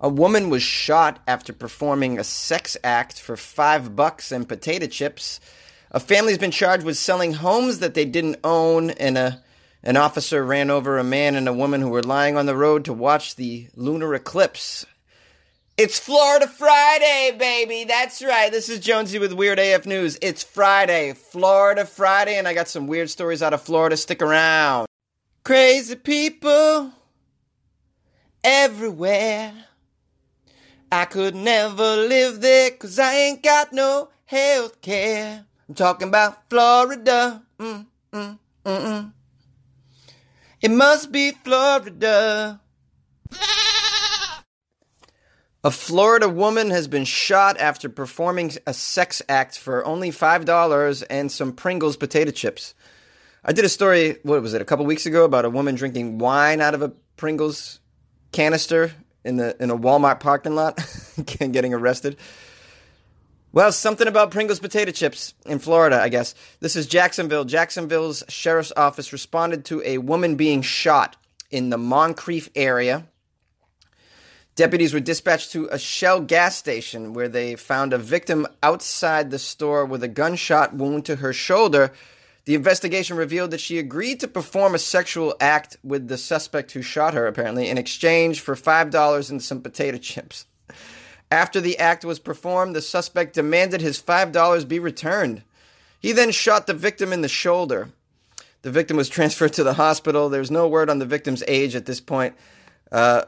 A woman was shot after performing a sex act for five bucks and potato chips. A family's been charged with selling homes that they didn't own, and a, an officer ran over a man and a woman who were lying on the road to watch the lunar eclipse. It's Florida Friday, baby. That's right. This is Jonesy with Weird AF News. It's Friday, Florida Friday, and I got some weird stories out of Florida. Stick around. Crazy people everywhere. I could never live there cause I ain't got no health care. I'm talking about Florida. Mm, mm, mm, mm. It must be Florida. A Florida woman has been shot after performing a sex act for only $5 and some Pringles potato chips. I did a story, what was it, a couple weeks ago about a woman drinking wine out of a Pringles canister in the in a Walmart parking lot getting arrested. Well, something about Pringles potato chips in Florida, I guess. This is Jacksonville. Jacksonville's sheriff's office responded to a woman being shot in the Moncrief area Deputies were dispatched to a Shell gas station where they found a victim outside the store with a gunshot wound to her shoulder. The investigation revealed that she agreed to perform a sexual act with the suspect who shot her, apparently, in exchange for $5 and some potato chips. After the act was performed, the suspect demanded his $5 be returned. He then shot the victim in the shoulder. The victim was transferred to the hospital. There's no word on the victim's age at this point. Uh,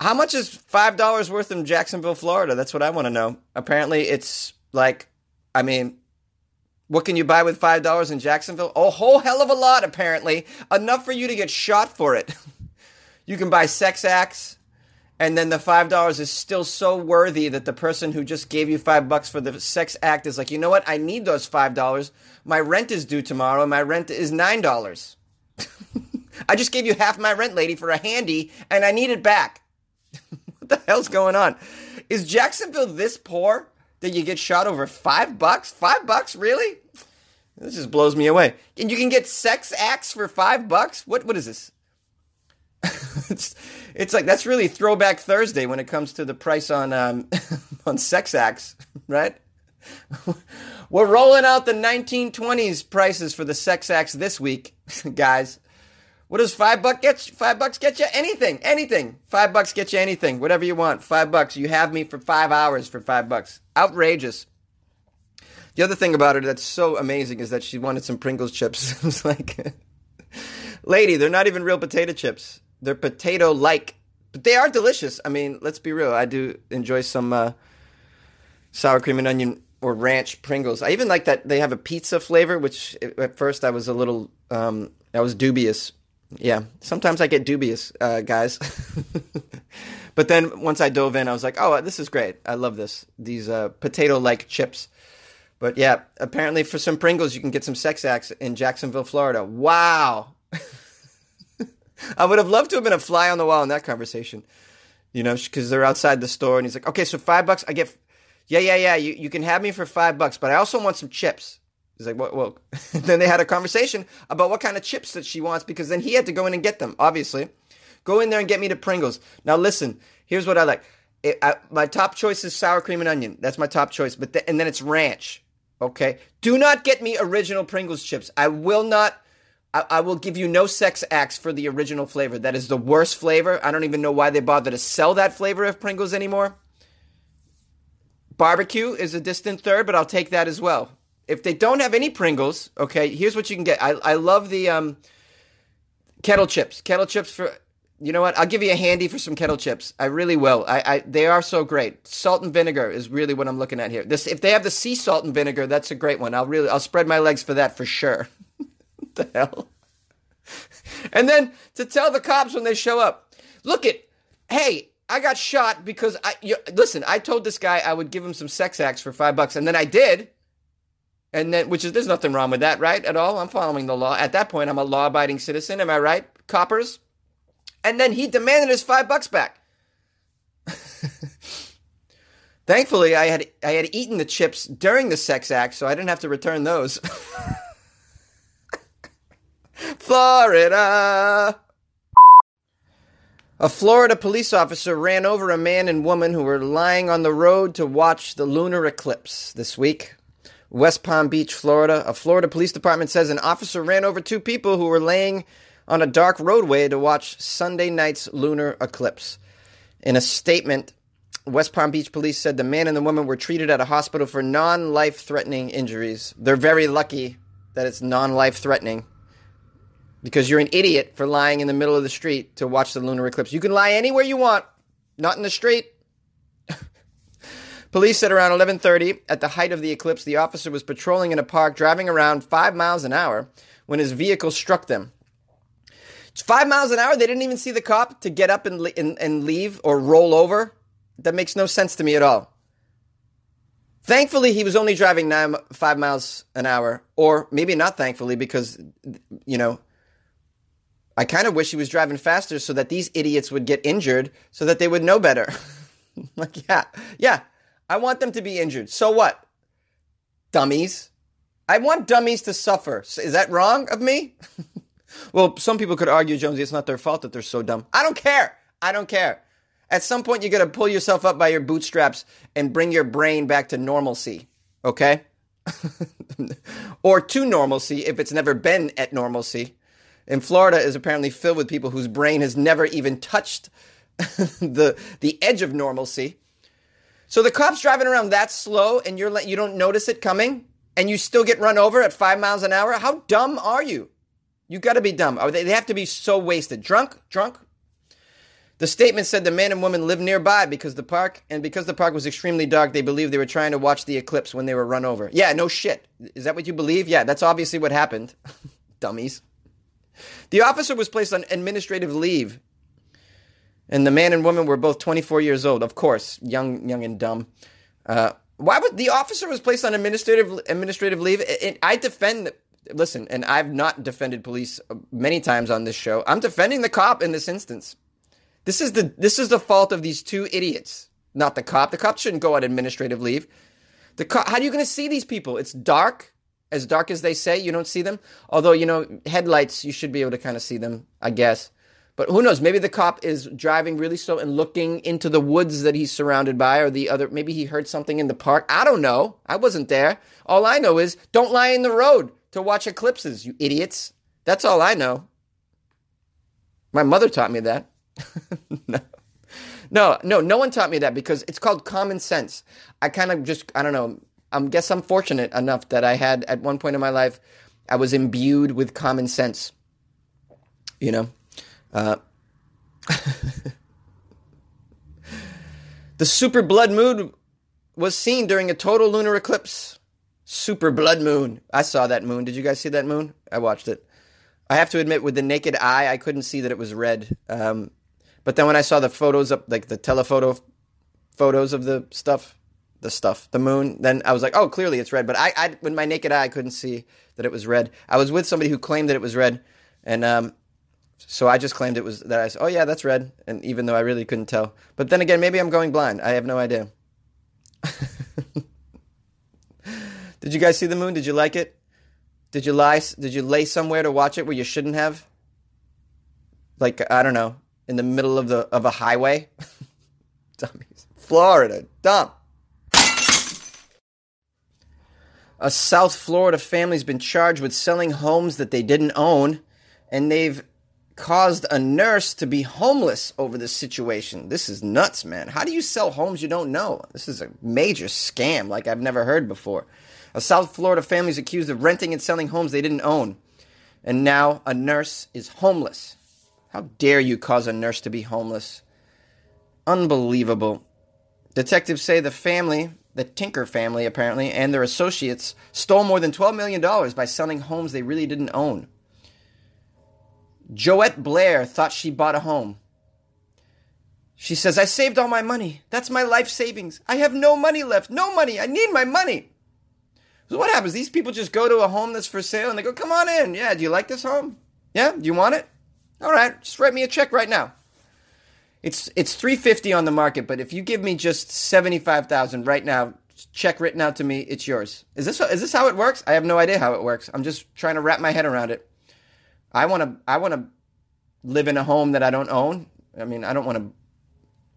how much is five dollars worth in Jacksonville, Florida? That's what I want to know. Apparently, it's like, I mean, what can you buy with five dollars in Jacksonville? A whole hell of a lot, apparently. Enough for you to get shot for it. you can buy sex acts, and then the five dollars is still so worthy that the person who just gave you five bucks for the sex act is like, you know what? I need those five dollars. My rent is due tomorrow, and my rent is nine dollars. I just gave you half my rent, lady, for a handy, and I need it back. what the hell's going on? Is Jacksonville this poor that you get shot over five bucks? Five bucks, really? This just blows me away. And you can get sex acts for five bucks? What what is this? it's, it's like that's really throwback Thursday when it comes to the price on um, on sex acts, right? We're rolling out the 1920s prices for the sex acts this week, guys. What does five bucks get? You? Five bucks get you anything, anything. Five bucks get you anything, whatever you want. Five bucks. You have me for five hours for five bucks. Outrageous. The other thing about her that's so amazing is that she wanted some Pringles chips. it was like, lady, they're not even real potato chips. They're potato-like, but they are delicious. I mean, let's be real. I do enjoy some uh, sour cream and onion or ranch Pringles. I even like that they have a pizza flavor, which at first I was a little, um, I was dubious yeah, sometimes I get dubious, uh, guys. but then once I dove in, I was like, oh, this is great. I love this. These uh, potato like chips. But yeah, apparently for some Pringles, you can get some sex acts in Jacksonville, Florida. Wow. I would have loved to have been a fly on the wall in that conversation, you know, because they're outside the store and he's like, okay, so five bucks, I get, yeah, yeah, yeah, you, you can have me for five bucks, but I also want some chips. He's like, well, well. then they had a conversation about what kind of chips that she wants because then he had to go in and get them, obviously. Go in there and get me the Pringles. Now, listen, here's what I like. It, I, my top choice is sour cream and onion. That's my top choice. But the, and then it's ranch. Okay. Do not get me original Pringles chips. I will not. I, I will give you no sex acts for the original flavor. That is the worst flavor. I don't even know why they bother to sell that flavor of Pringles anymore. Barbecue is a distant third, but I'll take that as well if they don't have any Pringles, okay, here's what you can get. I, I love the um, kettle chips. Kettle chips for you know what? I'll give you a handy for some kettle chips. I really will. I, I they are so great. Salt and vinegar is really what I'm looking at here. This if they have the sea salt and vinegar, that's a great one. I'll really I'll spread my legs for that for sure. the hell? And then to tell the cops when they show up, look it, hey, I got shot because I you, listen. I told this guy I would give him some sex acts for five bucks, and then I did. And then, which is, there's nothing wrong with that, right? At all. I'm following the law. At that point, I'm a law abiding citizen. Am I right, coppers? And then he demanded his five bucks back. Thankfully, I had I had eaten the chips during the sex act, so I didn't have to return those. Florida. A Florida police officer ran over a man and woman who were lying on the road to watch the lunar eclipse this week. West Palm Beach, Florida. A Florida police department says an officer ran over two people who were laying on a dark roadway to watch Sunday night's lunar eclipse. In a statement, West Palm Beach police said the man and the woman were treated at a hospital for non life threatening injuries. They're very lucky that it's non life threatening because you're an idiot for lying in the middle of the street to watch the lunar eclipse. You can lie anywhere you want, not in the street. Police said around 11:30, at the height of the eclipse, the officer was patrolling in a park, driving around five miles an hour, when his vehicle struck them. It's five miles an hour. They didn't even see the cop to get up and, and, and leave or roll over. That makes no sense to me at all. Thankfully, he was only driving nine, five miles an hour, or maybe not thankfully, because, you know, I kind of wish he was driving faster so that these idiots would get injured so that they would know better. like, yeah, yeah, I want them to be injured. So what? Dummies. I want dummies to suffer. Is that wrong of me? well, some people could argue, Jonesy, it's not their fault that they're so dumb. I don't care. I don't care. At some point, you got to pull yourself up by your bootstraps and bring your brain back to normalcy. Okay? or to normalcy if it's never been at normalcy. And Florida is apparently filled with people whose brain has never even touched the the edge of normalcy. So the cops driving around that slow, and you're you don't notice it coming, and you still get run over at five miles an hour. How dumb are you? You got to be dumb. They have to be so wasted, drunk, drunk. The statement said the man and woman lived nearby because the park and because the park was extremely dark, they believed they were trying to watch the eclipse when they were run over. Yeah, no shit. Is that what you believe? Yeah, that's obviously what happened. Dummies. The officer was placed on administrative leave, and the man and woman were both 24 years old. Of course, young, young and dumb. Uh, why would the officer was placed on administrative administrative leave? It, it, I defend. Listen, and I've not defended police uh, many times on this show. I'm defending the cop in this instance. This is the this is the fault of these two idiots, not the cop. The cop shouldn't go on administrative leave. The cop, how are you going to see these people? It's dark as dark as they say, you don't see them. Although, you know, headlights, you should be able to kind of see them, I guess. But who knows? Maybe the cop is driving really slow and looking into the woods that he's surrounded by, or the other. Maybe he heard something in the park. I don't know. I wasn't there. All I know is don't lie in the road to watch eclipses, you idiots. That's all I know. My mother taught me that. no. No, no, no one taught me that because it's called common sense. I kind of just, I don't know, I guess I'm fortunate enough that I had at one point in my life, I was imbued with common sense. You know, uh, the super blood moon was seen during a total lunar eclipse. Super blood moon. I saw that moon. Did you guys see that moon? I watched it. I have to admit, with the naked eye, I couldn't see that it was red. Um, but then when I saw the photos up, like the telephoto photos of the stuff, the stuff, the moon, then I was like, oh, clearly it's red. But I, I with my naked eye, I couldn't see that it was red. I was with somebody who claimed that it was red, and um, so I just claimed it was that. I said, oh yeah, that's red, and even though I really couldn't tell. But then again, maybe I'm going blind. I have no idea. Did you guys see the moon? Did you like it? Did you lie? Did you lay somewhere to watch it where you shouldn't have? Like I don't know, in the middle of the of a highway. Dummies. Florida, dumb. A South Florida family's been charged with selling homes that they didn't own, and they've caused a nurse to be homeless over this situation. This is nuts, man. How do you sell homes you don't know? This is a major scam like I've never heard before. A South Florida family is accused of renting and selling homes they didn't own. And now a nurse is homeless. How dare you cause a nurse to be homeless? Unbelievable. Detectives say the family the Tinker family, apparently, and their associates stole more than $12 million by selling homes they really didn't own. Joette Blair thought she bought a home. She says, I saved all my money. That's my life savings. I have no money left. No money. I need my money. So what happens? These people just go to a home that's for sale and they go, come on in. Yeah, do you like this home? Yeah, do you want it? All right, just write me a check right now. It's it's 350 on the market, but if you give me just 75,000 right now, check written out to me, it's yours. Is this is this how it works? I have no idea how it works. I'm just trying to wrap my head around it. I want to I want to live in a home that I don't own. I mean, I don't want to.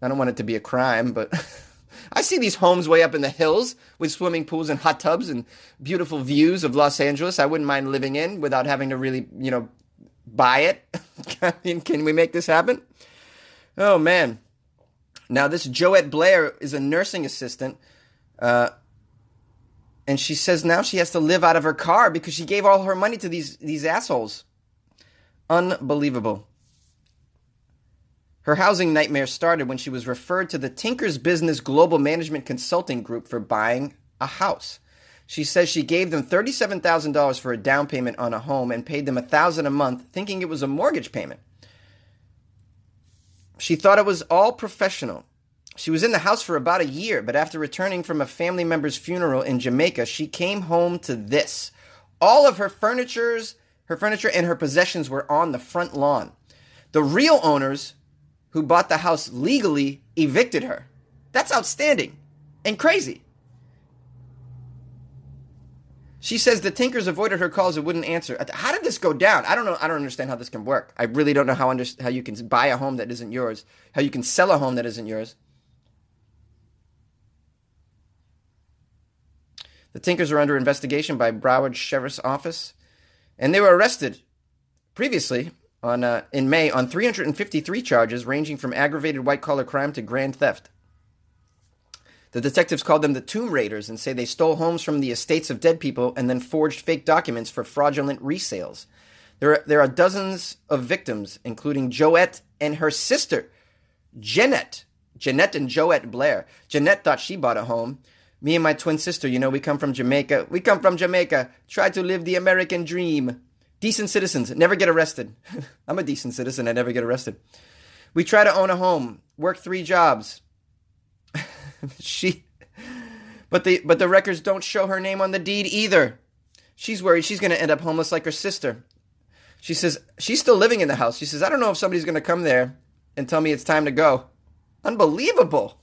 I don't want it to be a crime, but I see these homes way up in the hills with swimming pools and hot tubs and beautiful views of Los Angeles. I wouldn't mind living in without having to really, you know, buy it. I mean, can we make this happen? Oh man. Now this Joette Blair is a nursing assistant. Uh, and she says now she has to live out of her car because she gave all her money to these these assholes. Unbelievable. Her housing nightmare started when she was referred to the Tinker's Business Global Management Consulting Group for buying a house. She says she gave them $37,000 for a down payment on a home and paid them 1000 a month thinking it was a mortgage payment. She thought it was all professional. She was in the house for about a year, but after returning from a family member's funeral in Jamaica, she came home to this. All of her furnitures, her furniture and her possessions were on the front lawn. The real owners who bought the house legally evicted her. That's outstanding and crazy. She says the Tinkers avoided her calls and wouldn't answer. How did this go down? I don't know. I don't understand how this can work. I really don't know how under, how you can buy a home that isn't yours, how you can sell a home that isn't yours. The Tinkers are under investigation by Broward Sheriff's Office, and they were arrested previously on uh, in May on 353 charges ranging from aggravated white collar crime to grand theft. The detectives called them the Tomb Raiders and say they stole homes from the estates of dead people and then forged fake documents for fraudulent resales. There are, there are dozens of victims, including Joette and her sister, Jeanette. Jeanette and Joette Blair. Jeanette thought she bought a home. Me and my twin sister, you know, we come from Jamaica. We come from Jamaica. Try to live the American dream. Decent citizens never get arrested. I'm a decent citizen. I never get arrested. We try to own a home, work three jobs. she, but the but the records don't show her name on the deed either. She's worried she's going to end up homeless like her sister. She says she's still living in the house. She says I don't know if somebody's going to come there and tell me it's time to go. Unbelievable.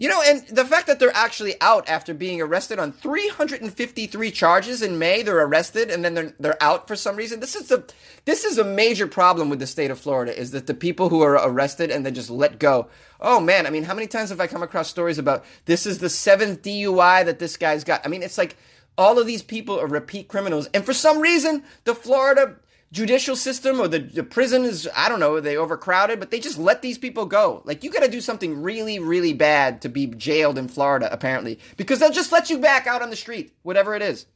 You know, and the fact that they're actually out after being arrested on 353 charges in May, they're arrested and then they're they're out for some reason. This is a this is a major problem with the state of Florida is that the people who are arrested and then just let go. Oh man, I mean, how many times have I come across stories about this is the seventh DUI that this guy's got? I mean, it's like all of these people are repeat criminals, and for some reason, the Florida judicial system or the, the prison is I don't know, they overcrowded, but they just let these people go. Like you got to do something really really bad to be jailed in Florida apparently because they'll just let you back out on the street, whatever it is.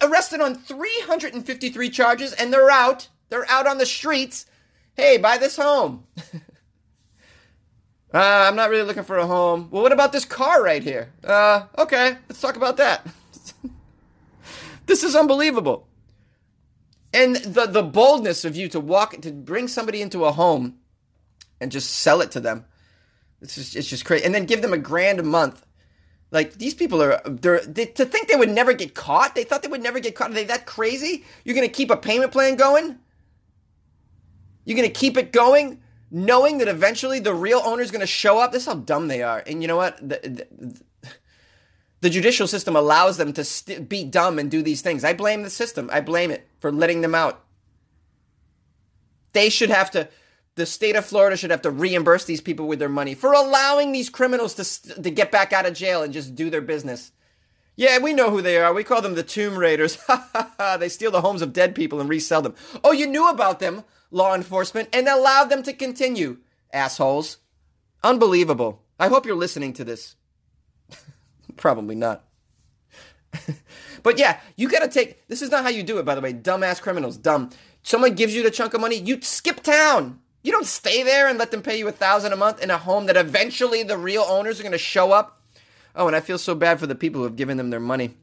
Arrested on 353 charges and they're out. They're out on the streets. Hey, buy this home. uh, I'm not really looking for a home. Well, what about this car right here? Uh, okay, let's talk about that. this is unbelievable and the the boldness of you to walk to bring somebody into a home and just sell it to them. It's just it's just crazy. And then give them a grand a month. Like these people are they're they, to think they would never get caught they thought they would never get caught are they that crazy? You're gonna keep a payment plan going? You're gonna keep it going knowing that eventually the real owner is gonna show up? This is how dumb they are. And you know what? The, the, the judicial system allows them to st- be dumb and do these things. I blame the system. I blame it for letting them out. They should have to, the state of Florida should have to reimburse these people with their money for allowing these criminals to, to get back out of jail and just do their business. Yeah, we know who they are. We call them the Tomb Raiders. they steal the homes of dead people and resell them. Oh, you knew about them, law enforcement, and allowed them to continue, assholes. Unbelievable. I hope you're listening to this. Probably not. but yeah, you gotta take. This is not how you do it, by the way. Dumbass criminals, dumb. Someone gives you the chunk of money, you skip town. You don't stay there and let them pay you a thousand a month in a home that eventually the real owners are gonna show up. Oh, and I feel so bad for the people who have given them their money.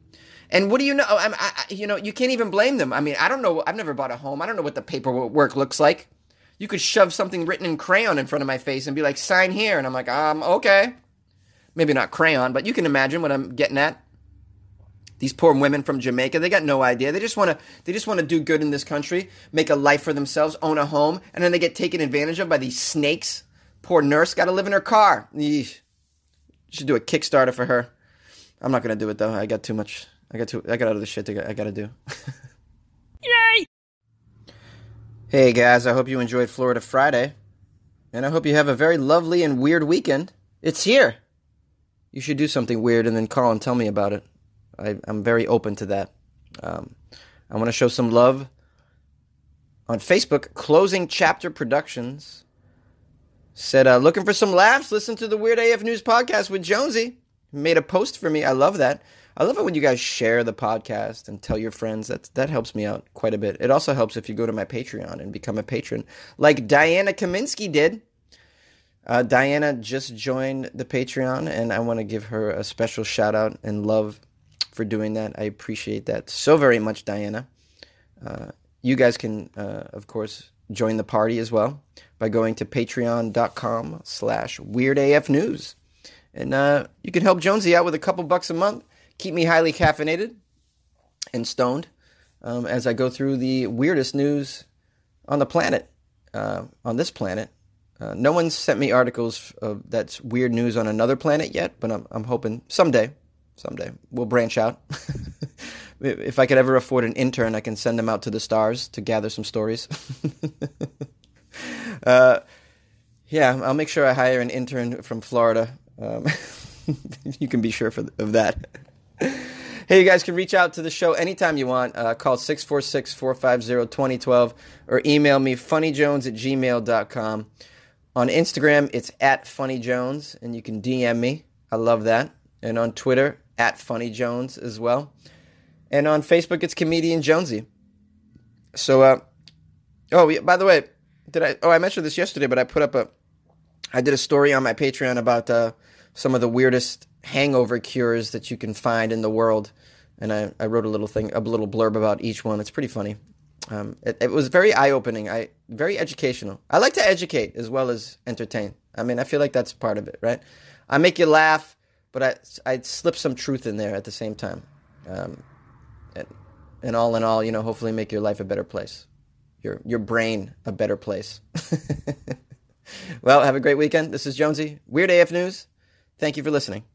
And what do you know? I, I, you know, you can't even blame them. I mean, I don't know. I've never bought a home. I don't know what the paperwork looks like. You could shove something written in crayon in front of my face and be like, "Sign here," and I'm like, "Um, okay." Maybe not crayon, but you can imagine what I'm getting at. These poor women from Jamaica, they got no idea. They just want to they just want to do good in this country, make a life for themselves, own a home, and then they get taken advantage of by these snakes. Poor nurse got to live in her car. Eesh. Should do a Kickstarter for her. I'm not gonna do it though. I got too much. I got too. I got other shit to, I gotta do. Yay! Hey guys, I hope you enjoyed Florida Friday. and I hope you have a very lovely and weird weekend. It's here. You should do something weird and then call and tell me about it. I, am very open to that. Um, I want to show some love on Facebook. Closing Chapter Productions said, uh, looking for some laughs? Listen to the Weird AF News podcast with Jonesy. Made a post for me. I love that. I love it when you guys share the podcast and tell your friends. That that helps me out quite a bit. It also helps if you go to my Patreon and become a patron, like Diana Kaminsky did. Uh, Diana just joined the Patreon, and I want to give her a special shout out and love for doing that. I appreciate that so very much, Diana. Uh, you guys can, uh, of course, join the party as well by going to patreon.com slash weirdafnews. And uh, you can help Jonesy out with a couple bucks a month keep me highly caffeinated and stoned um, as I go through the weirdest news on the planet, uh, on this planet. Uh, no one's sent me articles of that's weird news on another planet yet, but I'm, I'm hoping someday, someday we'll branch out. if I could ever afford an intern, I can send them out to the stars to gather some stories. uh, yeah, I'll make sure I hire an intern from Florida. Um, you can be sure for, of that hey, you guys can reach out to the show anytime you want. Uh, call 646 450 2012 or email me funnyjones at gmail.com. On Instagram, it's at Funny Jones, and you can DM me. I love that. And on Twitter, at Funny Jones as well. And on Facebook, it's comedian Jonesy. So, uh, oh, by the way, did I? Oh, I mentioned this yesterday, but I put up a, I did a story on my Patreon about uh, some of the weirdest hangover cures that you can find in the world. And I, I wrote a little thing, a little blurb about each one. It's pretty funny. Um, it, it, was very eye opening. I very educational. I like to educate as well as entertain. I mean, I feel like that's part of it, right? I make you laugh, but I I slip some truth in there at the same time. Um, and, and all in all, you know, hopefully make your life a better place, your your brain a better place. well, have a great weekend. This is Jonesy, Weird AF News. Thank you for listening.